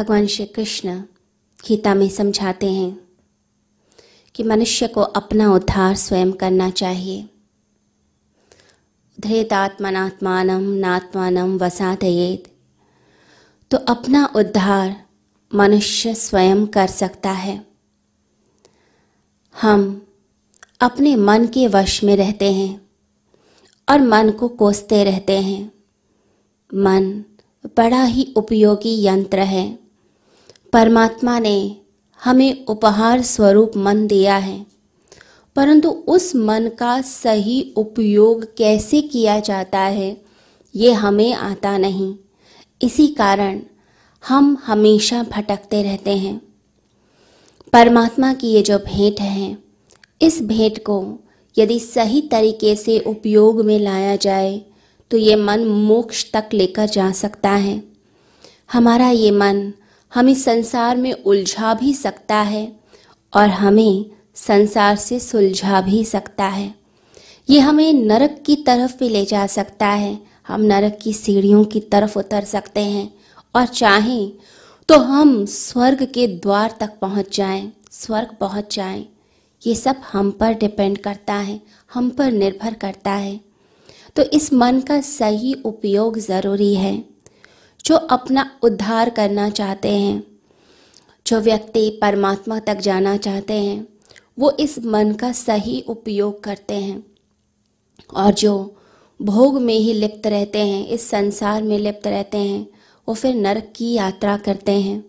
भगवान श्री कृष्ण गीता में समझाते हैं कि मनुष्य को अपना उद्धार स्वयं करना चाहिए। धृतात्मनात्मान नात्मान वसादयेत तो अपना उद्धार मनुष्य स्वयं कर सकता है। हम अपने मन के वश में रहते हैं और मन को कोसते रहते हैं। मन बड़ा ही उपयोगी यंत्र है। परमात्मा ने हमें उपहार स्वरूप मन दिया है। परंतु उस मन का सही उपयोग कैसे किया जाता है, ये हमें आता नहीं। इसी कारण हम हमेशा भटकते रहते हैं। परमात्मा की ये जो भेंट है, इस भेंट को यदि सही तरीके से उपयोग में लाया जाए तो ये मन मोक्ष तक लेकर जा सकता है। हमारा ये मन हमें संसार में उलझा भी सकता है और हमें संसार से सुलझा भी सकता है। ये हमें नरक की तरफ़ भी ले जा सकता है। हम नरक की सीढ़ियों की तरफ़ उतर सकते हैं और चाहें तो हम स्वर्ग के द्वार तक पहुँच जाएँ, स्वर्ग पहुँच जाएँ। ये सब हम पर डिपेंड करता है हम पर निर्भर करता है। तो इस मन का सही उपयोग ज़रूरी है। जो अपना उद्धार करना चाहते हैं, जो व्यक्ति परमात्मा तक जाना चाहते हैं, वो इस मन का सही उपयोग करते हैं। और जो भोग में ही लिप्त रहते हैं, इस संसार में लिप्त रहते हैं, वो फिर नरक की यात्रा करते हैं।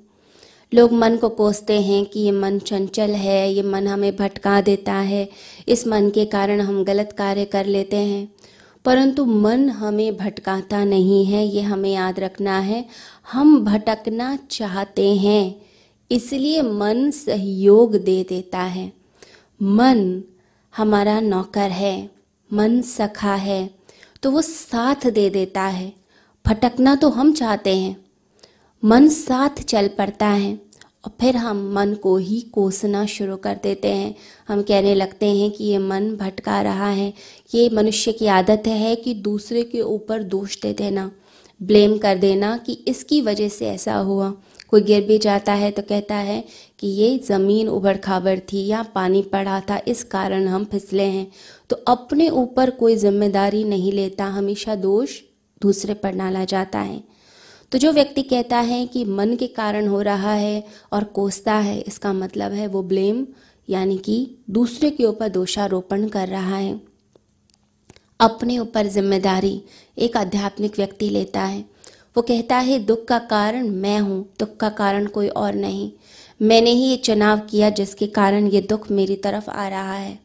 लोग मन को कोसते हैं कि ये मन चंचल है, ये मन हमें भटका देता है, इस मन के कारण हम गलत कार्य कर लेते हैं। परंतु मन हमें भटकाता नहीं है, ये हमें याद रखना है। हम भटकना चाहते हैं, इसलिए मन सहयोग दे देता है। मन हमारा नौकर है, मन सखा है तो वो साथ दे देता है। भटकना तो हम चाहते हैं, मन साथ चल पड़ता है। और फिर हम मन को ही कोसना शुरू कर देते हैं। हम कहने लगते हैं कि ये मन भटका रहा है। ये मनुष्य की आदत है कि दूसरे के ऊपर दोष दे देना, ब्लेम कर देना कि इसकी वजह से ऐसा हुआ। कोई गिर भी जाता है तो कहता है कि ये ज़मीन उबड़ खाबड़ थी या पानी पड़ा था, इस कारण हम फिसले हैं। तो अपने ऊपर कोई ज़िम्मेदारी नहीं लेता, हमेशा दोष दूसरे पर डाला जाता है। तो जो व्यक्ति कहता है कि मन के कारण हो रहा है और कोसता है, इसका मतलब है वो ब्लेम, यानी कि दूसरे के ऊपर दोषारोपण कर रहा है। अपने ऊपर ज़िम्मेदारी एक आध्यात्मिक व्यक्ति लेता है। वो कहता है, दुख का कारण मैं हूँ, दुख का कारण कोई और नहीं। मैंने ही ये चुनाव किया जिसके कारण ये दुख मेरी तरफ़ आ रहा है।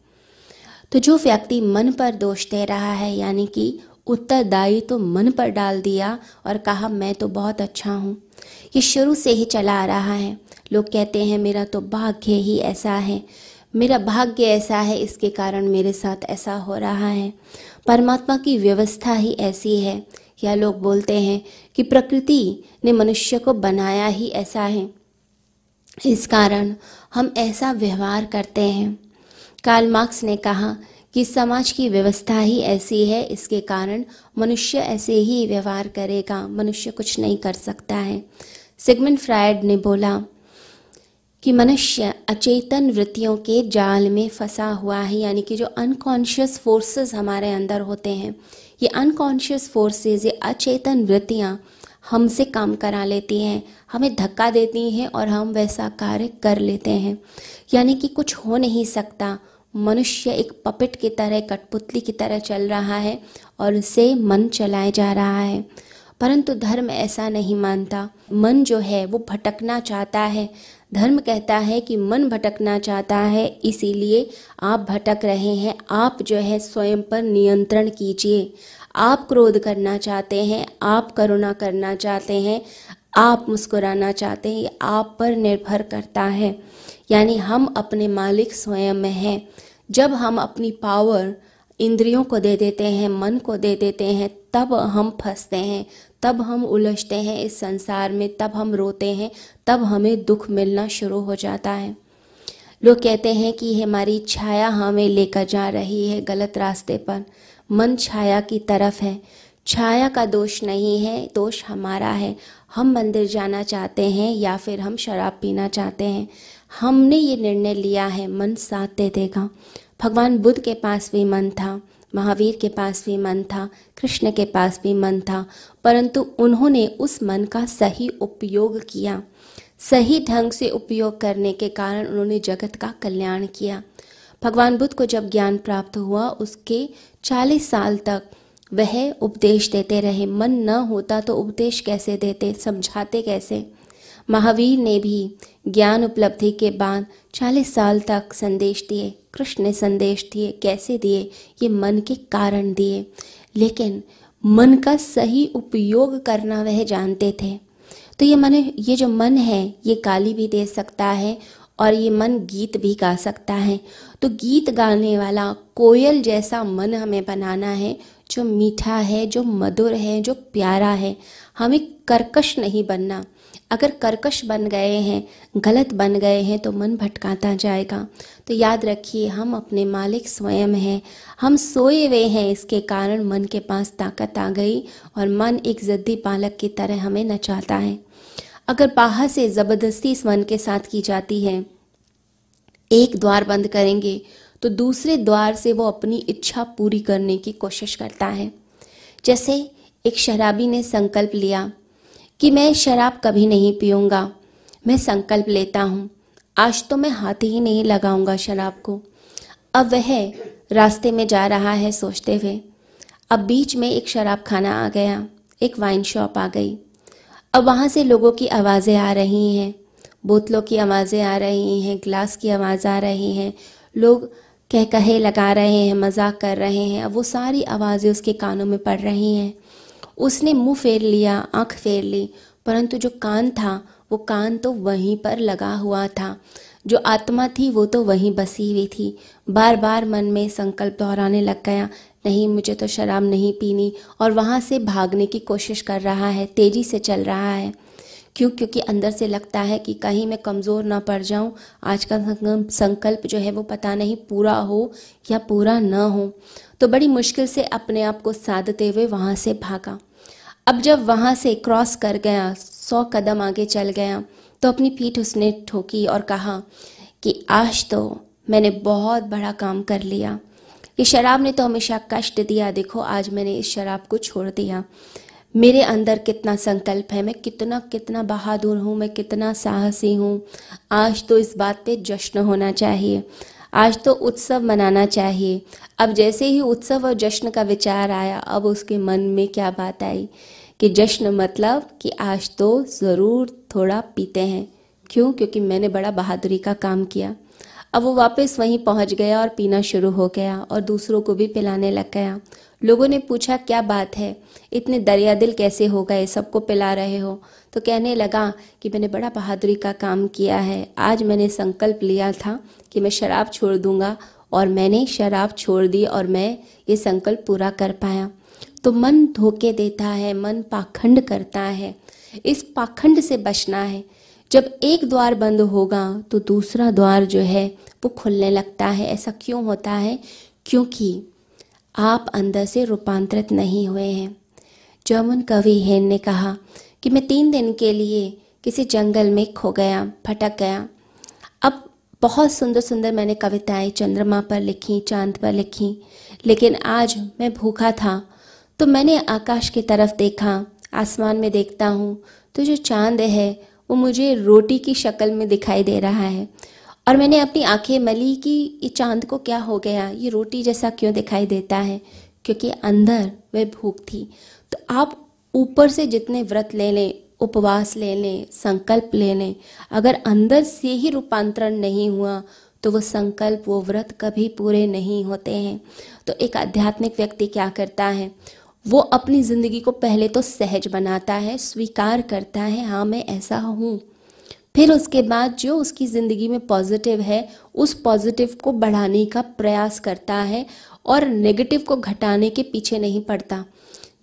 तो जो व्यक्ति मन पर दोष दे रहा है, यानी कि उत्तरदायी तो मन पर डाल दिया और कहा, मैं तो बहुत अच्छा हूँ। ये शुरू से ही चला आ रहा है। लोग कहते हैं, मेरा तो भाग्य ही ऐसा है। मेरा भाग्य ऐसा है, इसके कारण मेरे साथ ऐसा हो रहा है। परमात्मा की व्यवस्था ही ऐसी है। या लोग बोलते हैं कि प्रकृति ने मनुष्य को बनाया ही ऐसा है। इस कारण हम ऐसा व्यवहार करते हैं। कार्ल मार्क्स ने कहा कि समाज की व्यवस्था ही ऐसी है, इसके कारण मनुष्य ऐसे ही व्यवहार करेगा, मनुष्य कुछ नहीं कर सकता है। सिगमंड फ्रायड ने बोला कि मनुष्य अचेतन वृत्तियों के जाल में फंसा हुआ है, यानी कि जो अनकॉन्शियस फोर्सेस हमारे अंदर होते हैं, ये अनकॉन्शियस फोर्सेस ये अचेतन वृत्तियाँ हमसे काम करा लेती हैं, हमें धक्का देती हैं और हम वैसा कार्य कर लेते हैं। यानी कि कुछ हो नहीं सकता मनुष्य एक पपेट की तरह, कठपुतली की तरह चल रहा है और उसे मन चलाए जा रहा है। परंतु धर्म ऐसा नहीं मानता। मन जो है, वो भटकना चाहता है। धर्म कहता है कि मन भटकना चाहता है, इसीलिए आप भटक रहे हैं। आप जो है, स्वयं पर नियंत्रण कीजिए। आप क्रोध करना चाहते हैं, आप करुणा करना चाहते हैं, आप मुस्कुराना चाहते हैं, आप पर निर्भर करता है। यानी हम अपने मालिक स्वयं हैं। जब हम अपनी पावर इंद्रियों को दे देते हैं, मन को दे देते हैं, तब हम फंसते हैं, तब हम उलझते हैं इस संसार में, तब हम रोते हैं, तब हमें दुख मिलना शुरू हो जाता है। लोग कहते हैं कि हमारी छाया हमें लेकर जा रही है गलत रास्ते पर। मन छाया की तरफ़ है। छाया का दोष नहीं है, दोष हमारा है। हम मंदिर जाना चाहते हैं या फिर हम शराब पीना चाहते हैं? हमने ये निर्णय लिया है, मन साथ दे देगा। भगवान बुद्ध के पास भी मन था, महावीर के पास भी मन था, कृष्ण के पास भी मन था, परंतु उन्होंने उस मन का सही उपयोग किया। सही ढंग से उपयोग करने के कारण उन्होंने जगत का कल्याण किया। भगवान बुद्ध को जब ज्ञान प्राप्त हुआ, उसके चालीस साल तक वह उपदेश देते रहे। मन न होता तो उपदेश कैसे देते? समझाते कैसे? महावीर ने भी ज्ञान उपलब्धि के बाद चालीस साल तक संदेश दिए, कृष्ण ने संदेश दिए, कैसे दिए? ये मन के कारण दिए। लेकिन मन का सही उपयोग करना वह जानते थे। तो ये मन, ये जो मन है, ये गाली भी दे सकता है और ये मन गीत भी गा सकता है। तो गीत गाने वाला कोयल जैसा मन हमें बनाना है जो मीठा है, जो मधुर है, जो प्यारा है, हमें कर्कश नहीं बनना। अगर कर्कश बन गए हैं, गलत बन गए हैं तो मन भटकाता जाएगा। तो याद रखिए, हम अपने मालिक स्वयं हैं। हम सोए हुए हैं, इसके कारण मन के पास ताकत आ गई और मन एक जद्दी पालक की तरह हमें नचाता है। अगर बाहर से ज़बरदस्ती इस मन के साथ की जाती है, एक द्वार बंद करेंगे तो दूसरे द्वार से वो अपनी इच्छा पूरी करने की कोशिश करता है। जैसे एक शराबी ने संकल्प लिया कि मैं शराब कभी नहीं पीऊँगा, मैं संकल्प लेता हूँ। आज तो मैं हाथ ही नहीं लगाऊँगा शराब को। अब वह रास्ते में जा रहा है सोचते हुए। अब बीच में एक शराब खाना आ गया, एक वाइन शॉप आ गई। अब वहाँ से लोगों की आवाज़ें आ रही हैं, बोतलों की आवाज़ें आ रही हैं, ग्लास की आवाज़ आ रही हैं। लोग कह कहे लगा रहे हैं, मज़ाक कर रहे हैं। अब वो सारी आवाज़ें उसके कानों में पड़ रही हैं। उसने मुँह फेर लिया, आँख फेर ली, परंतु जो कान था, वो कान तो वहीं पर लगा हुआ था। जो आत्मा थी, वो तो वहीं बसी हुई थी। बार बार मन में संकल्प दोहराने लग गया, नहीं, मुझे तो शराब नहीं पीनी। और वहाँ से भागने की कोशिश कर रहा है, तेज़ी से चल रहा है। क्यों? क्योंकि अंदर से लगता है कि कहीं मैं कमज़ोर ना पड़ जाऊँ। आज का संकल्प जो है वो पता नहीं पूरा हो या पूरा ना हो। तो बड़ी मुश्किल से अपने आप को साधते हुए वहाँ से भागा। अब जब वहाँ से क्रॉस कर गया, सौ कदम आगे चल गया तो अपनी पीठ उसने ठोकी और कहा कि, आज तो मैंने बहुत बड़ा काम कर लिया। कि शराब ने तो हमेशा कष्ट दिया। देखो, आज मैंने इस शराब को छोड़ दिया। मेरे अंदर कितना संकल्प है, मैं कितना कितना बहादुर हूँ, मैं कितना साहसी हूँ। आज तो इस बात पे जश्न होना चाहिए। आज तो उत्सव मनाना चाहिए। अब जैसे ही उत्सव और जश्न का विचार आया, अब उसके मन में क्या बात आई? कि जश्न मतलब कि आज तो ज़रूर थोड़ा पीते हैं। क्यों? क्योंकि मैंने बड़ा बहादुरी का काम किया। अब वो वापस वहीं पहुँच गया और पीना शुरू हो गया और दूसरों को भी पिलाने लग गया। लोगों ने पूछा, क्या बात है? इतने दरिया दिल कैसे हो गए? सबको पिला रहे हो? तो कहने लगा कि, मैंने बड़ा बहादुरी का काम किया है। आज मैंने संकल्प लिया था कि मैं शराब छोड़ दूँगा और मैंने शराब छोड़ दी और मैं ये संकल्प पूरा कर पाया। तो मन धोखे देता है, मन पाखंड करता है। इस पाखंड से बचना है। जब एक द्वार बंद होगा तो दूसरा द्वार जो है वो खुलने लगता है। ऐसा क्यों होता है? क्योंकि आप अंदर से रूपांतरित नहीं हुए हैं। जर्मन कवि हेन ने कहा कि मैं तीन दिन के लिए किसी जंगल में खो गया, भटक गया। अब बहुत सुंदर सुंदर मैंने कविताएँ चंद्रमा पर लिखी, चाँद पर लिखी, लेकिन आज मैं भूखा था। तो मैंने आकाश की तरफ़ देखा, आसमान में देखता हूँ। तो जो चाँद है वो मुझे रोटी की शक्ल में दिखाई दे रहा है। और मैंने अपनी आँखें मली कि ये चाँद को क्या हो गया? ये रोटी जैसा क्यों दिखाई देता है? क्योंकि अंदर वह भूख थी। तो आप ऊपर से जितने व्रत ले लें, उपवास ले लें, संकल्प ले लें, अगर अंदर से ही रूपांतरण नहीं हुआ तो वो संकल्प, वो व्रत कभी पूरे नहीं होते हैं। तो एक आध्यात्मिक व्यक्ति क्या करता है? वो अपनी ज़िंदगी को पहले तो सहज बनाता है, स्वीकार करता है हाँ मैं ऐसा हूँ। फिर उसके बाद जो उसकी ज़िंदगी में पॉजिटिव है, उस पॉजिटिव को बढ़ाने का प्रयास करता है और नेगेटिव को घटाने के पीछे नहीं पड़ता।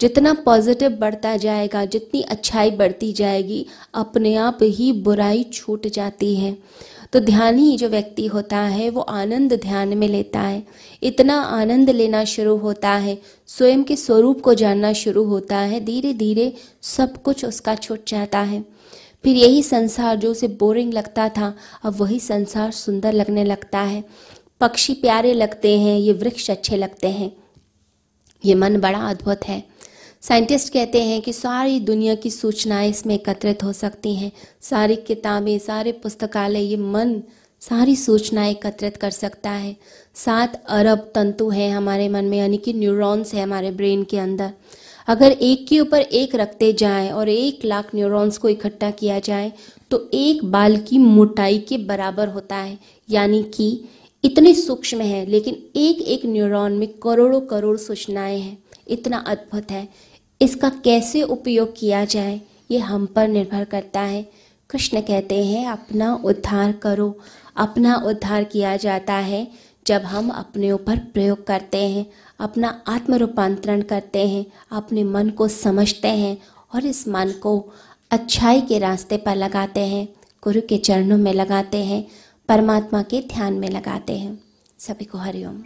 जितना पॉजिटिव बढ़ता जाएगा, जितनी अच्छाई बढ़ती जाएगी, अपने आप ही बुराई छूट जाती है। तो ध्यानी जो व्यक्ति होता है, वो आनंद ध्यान में लेता है। इतना आनंद लेना शुरू होता है, स्वयं के स्वरूप को जानना शुरू होता है धीरे धीरे सब कुछ उसका छूट जाता है। फिर यही संसार जो उसे बोरिंग लगता था, अब वही संसार सुंदर लगने लगता है। पक्षी प्यारे लगते हैं, ये वृक्ष अच्छे लगते हैं। ये मन बड़ा अद्भुत है। साइंटिस्ट कहते हैं कि सारी दुनिया की सूचनाएँ इसमें एकत्रित हो सकती हैं। सारी किताबें, सारे पुस्तकालय, ये मन सारी सूचनाएँ एकत्रित कर सकता है। सात अरब तंतु हैं हमारे मन में, यानी कि न्यूरॉन्स हैं हमारे ब्रेन के अंदर। अगर एक के ऊपर एक रखते जाएँ और एक लाख न्यूरॉन्स को इकट्ठा किया जाए तो एक बाल की मोटाई के बराबर होता है। यानी कि इतने सूक्ष्म है, लेकिन एक एक न्यूरॉन में करोड़ों करोड़ सूचनाएँ हैं। इतना अद्भुत है। इसका कैसे उपयोग किया जाए, ये हम पर निर्भर करता है। कृष्ण कहते हैं, अपना उद्धार करो। अपना उद्धार किया जाता है जब हम अपने ऊपर प्रयोग करते हैं, अपना आत्म रूपांतरण करते हैं, अपने मन को समझते हैं और इस मन को अच्छाई के रास्ते पर लगाते हैं, गुरु के चरणों में लगाते हैं, परमात्मा के ध्यान में लगाते हैं। सभी को हरिओम।